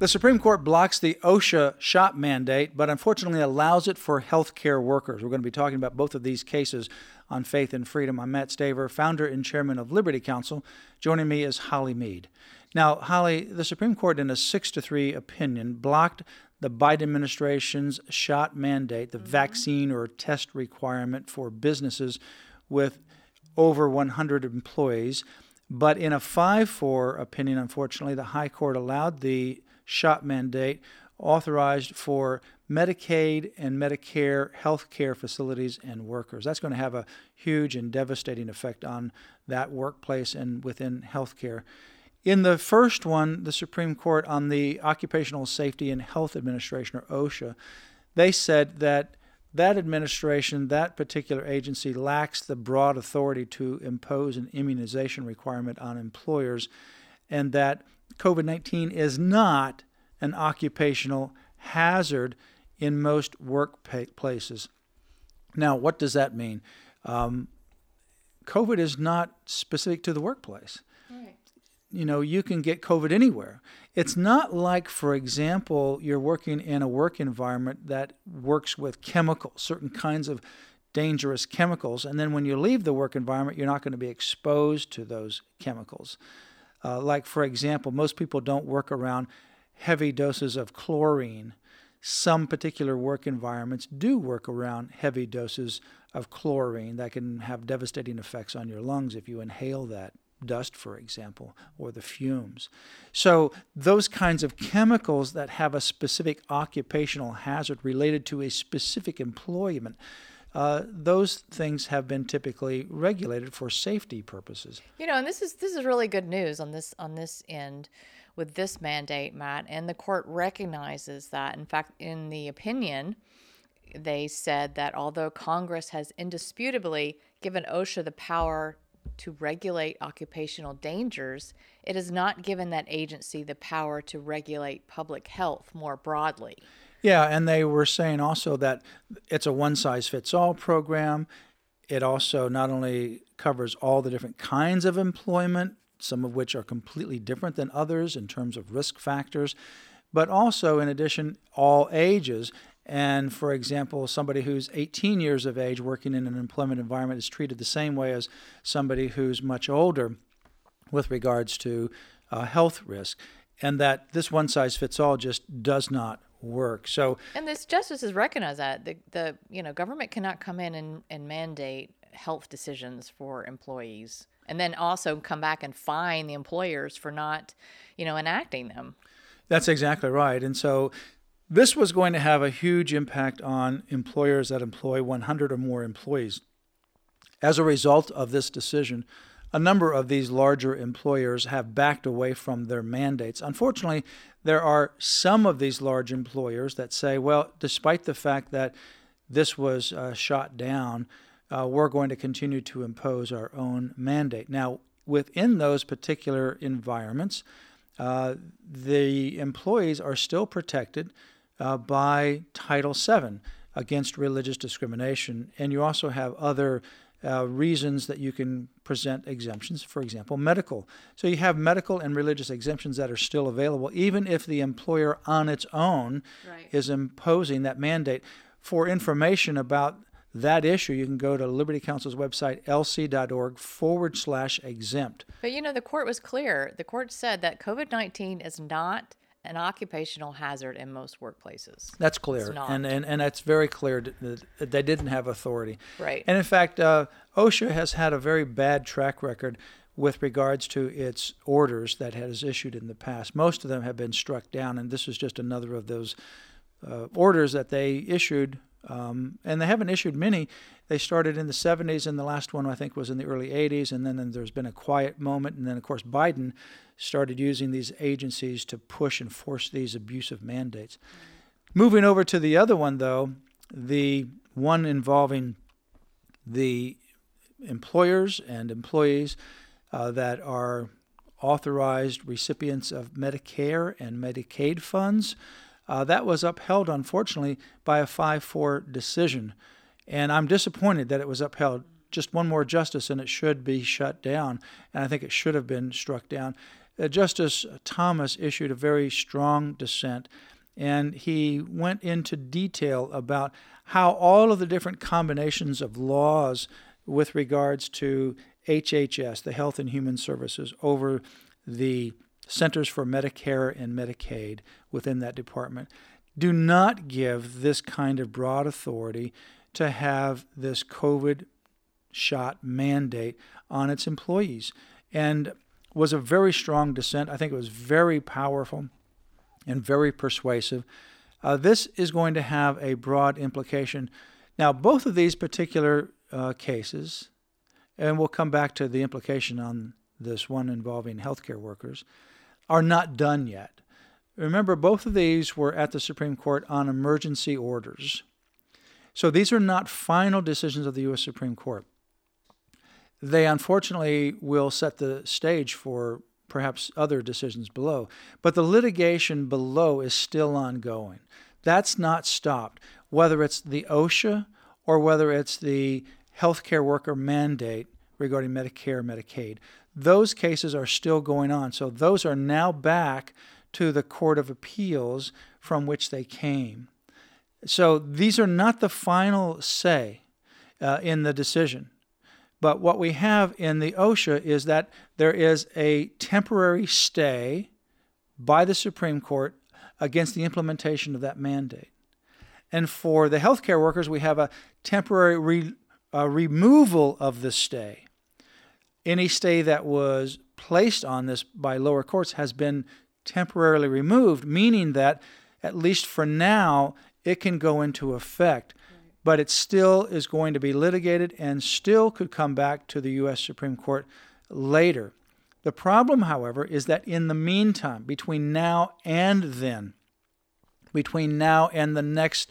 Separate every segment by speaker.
Speaker 1: The Supreme Court blocks the OSHA shop mandate, but unfortunately allows it for healthcare workers. We're going to be talking about both of these cases on Faith and Freedom. I'm Matt Staver, founder and chairman of Liberty Counsel. Joining me is Holly Mead. Now, Holly, the Supreme Court, in a six to three opinion, blocked the Biden administration's shot mandate, the mm-hmm. vaccine or test requirement for businesses with over 100 employees. But in a 5 4 opinion, unfortunately, the High Court allowed the shot mandate authorized for Medicaid and Medicare health care facilities and workers. That's going to have a huge and devastating effect on that workplace and within healthcare. In the first one, the Supreme Court on the Occupational Safety and Health Administration, or OSHA, they said that that administration, that particular agency, lacks the broad authority to impose an immunization requirement on employers, and that COVID 19 is not an occupational hazard in most workplaces. Now, what does that mean? Um, COVID is not specific to the workplace. Right. You know, you can get COVID anywhere. It's not like, for example, you're working in a work environment that works with chemicals, certain kinds of dangerous chemicals, and then when you leave the work environment, you're not going to be exposed to those chemicals. Uh, like, for example, most people don't work around heavy doses of chlorine. Some particular work environments do work around heavy doses of chlorine that can have devastating effects on your lungs if you inhale that dust, for example, or the fumes. So, those kinds of chemicals that have a specific occupational hazard related to a specific employment uh, those things have been typically regulated for safety purposes.
Speaker 2: You know, and this is this is really good news on this on this end with this mandate, Matt. And the court recognizes that. In fact, in the opinion, they said that although Congress has indisputably given OSHA the power to regulate occupational dangers, it has not given that agency the power to regulate public health more broadly.
Speaker 1: Yeah, and they were saying also that it's a one size fits all program. It also not only covers all the different kinds of employment, some of which are completely different than others in terms of risk factors, but also, in addition, all ages. And for example, somebody who's 18 years of age working in an employment environment is treated the same way as somebody who's much older with regards to uh, health risk. And that this one size fits all just does not work. So
Speaker 2: and this justice justices recognize that the the you know government cannot come in and, and mandate health decisions for employees and then also come back and fine the employers for not you know enacting them.
Speaker 1: That's exactly right. And so this was going to have a huge impact on employers that employ 100 or more employees. As a result of this decision, a number of these larger employers have backed away from their mandates. Unfortunately, there are some of these large employers that say, well, despite the fact that this was uh, shot down, uh, we're going to continue to impose our own mandate. Now, within those particular environments, uh, the employees are still protected uh, by Title VII against religious discrimination, and you also have other uh, reasons that you can present exemptions, for example, medical. So you have medical and religious exemptions that are still available, even if the employer on its own right. is imposing that mandate. For information about that issue, you can go to Liberty Counsel's website, lc.org forward slash exempt.
Speaker 2: But you know, the court was clear. The court said that COVID 19 is not an occupational hazard in most workplaces.
Speaker 1: That's clear, and and and that's very clear that they didn't have authority.
Speaker 2: Right.
Speaker 1: And in fact, uh, OSHA has had a very bad track record with regards to its orders that has issued in the past. Most of them have been struck down, and this is just another of those uh, orders that they issued. Um, and they haven't issued many. They started in the 70s, and the last one I think was in the early 80s. And then, then there's been a quiet moment, and then of course Biden started using these agencies to push and force these abusive mandates. Moving over to the other one, though, the one involving the employers and employees uh, that are authorized recipients of Medicare and Medicaid funds. Uh, that was upheld, unfortunately, by a 5 4 decision. And I'm disappointed that it was upheld. Just one more justice, and it should be shut down. And I think it should have been struck down. Uh, justice Thomas issued a very strong dissent, and he went into detail about how all of the different combinations of laws with regards to HHS, the Health and Human Services, over the Centers for Medicare and Medicaid within that department, do not give this kind of broad authority to have this COVID shot mandate on its employees. And was a very strong dissent. I think it was very powerful and very persuasive. Uh, this is going to have a broad implication. Now, both of these particular uh, cases, and we'll come back to the implication on this one involving healthcare workers, are not done yet. Remember, both of these were at the Supreme Court on emergency orders. So these are not final decisions of the U.S. Supreme Court. They unfortunately will set the stage for perhaps other decisions below. But the litigation below is still ongoing. That's not stopped, whether it's the OSHA or whether it's the healthcare worker mandate regarding Medicare, Medicaid. Those cases are still going on. So those are now back to the Court of Appeals from which they came. So these are not the final say uh, in the decision. But what we have in the OSHA is that there is a temporary stay by the Supreme Court against the implementation of that mandate. And for the healthcare workers, we have a temporary re, removal of the stay. Any stay that was placed on this by lower courts has been temporarily removed, meaning that, at least for now, it can go into effect. But it still is going to be litigated and still could come back to the U.S. Supreme Court later. The problem, however, is that in the meantime, between now and then, between now and the next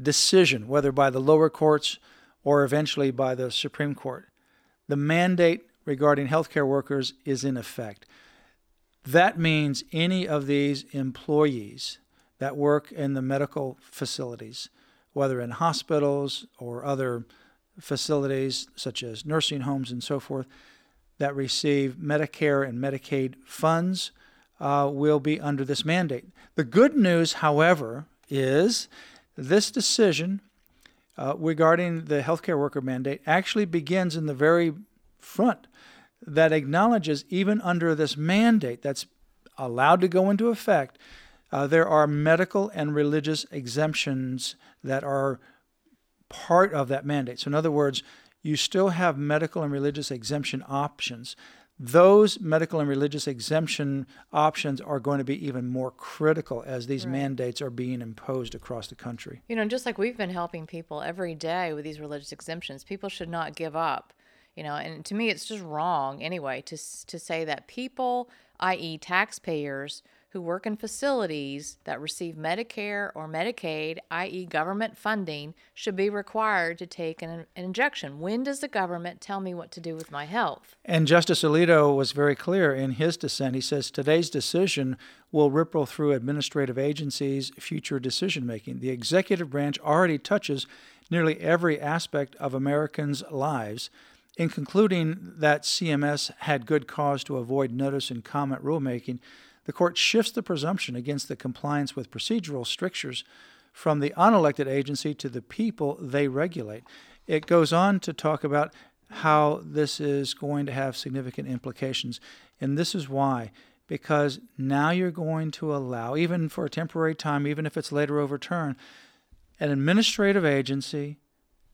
Speaker 1: decision, whether by the lower courts or eventually by the Supreme Court, the mandate regarding healthcare workers is in effect. That means any of these employees that work in the medical facilities, whether in hospitals or other facilities such as nursing homes and so forth, that receive Medicare and Medicaid funds uh, will be under this mandate. The good news, however, is this decision uh, regarding the healthcare worker mandate actually begins in the very front that acknowledges even under this mandate that's allowed to go into effect, uh, there are medical and religious exemptions that are part of that mandate. So, in other words, you still have medical and religious exemption options. Those medical and religious exemption options are going to be even more critical as these right. mandates are being imposed across the country.
Speaker 2: You know, just like we've been helping people every day with these religious exemptions, people should not give up you know and to me it's just wrong anyway to to say that people i.e. taxpayers who work in facilities that receive Medicare or Medicaid, i.e., government funding, should be required to take an, an, injection. When does the government tell me what to do with my health?
Speaker 1: And Justice Alito was very clear in his dissent. He says today's decision will ripple through administrative agencies' future decision making. The executive branch already touches nearly every aspect of Americans' lives. In concluding that CMS had good cause to avoid notice and comment rulemaking, the court shifts the presumption against the compliance with procedural strictures from the unelected agency to the people they regulate. It goes on to talk about how this is going to have significant implications. And this is why. Because now you're going to allow, even for a temporary time, even if it's later overturned, an administrative agency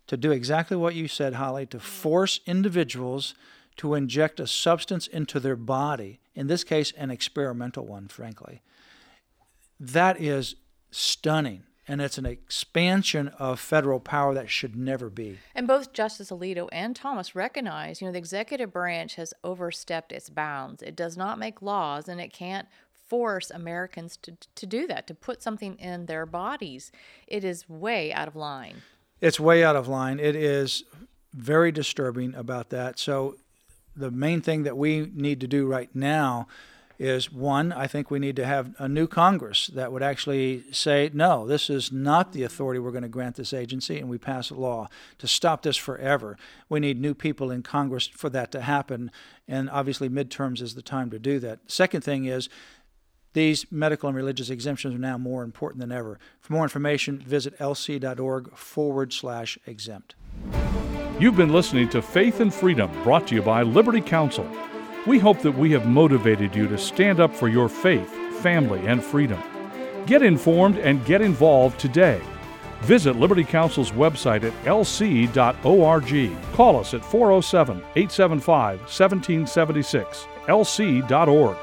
Speaker 1: to do exactly what you said, Holly, to force individuals to inject a substance into their body, in this case, an experimental one, frankly. That is stunning. And it's an expansion of federal power that should never be.
Speaker 2: And both Justice Alito and Thomas recognize, you know, the executive branch has overstepped its bounds. It does not make laws and it can't force Americans to, to do that, to put something in their bodies. It is way out of line.
Speaker 1: It's way out of line. It is very disturbing about that. So, the main thing that we need to do right now is one, I think we need to have a new Congress that would actually say, no, this is not the authority we're going to grant this agency, and we pass a law to stop this forever. We need new people in Congress for that to happen, and obviously, midterms is the time to do that. Second thing is, these medical and religious exemptions are now more important than ever. For more information, visit lc.org forward slash exempt.
Speaker 3: You've been listening to Faith and Freedom, brought to you by Liberty Counsel. We hope that we have motivated you to stand up for your faith, family, and freedom. Get informed and get involved today. Visit Liberty Counsel's website at lc.org. Call us at 407 875 1776, lc.org.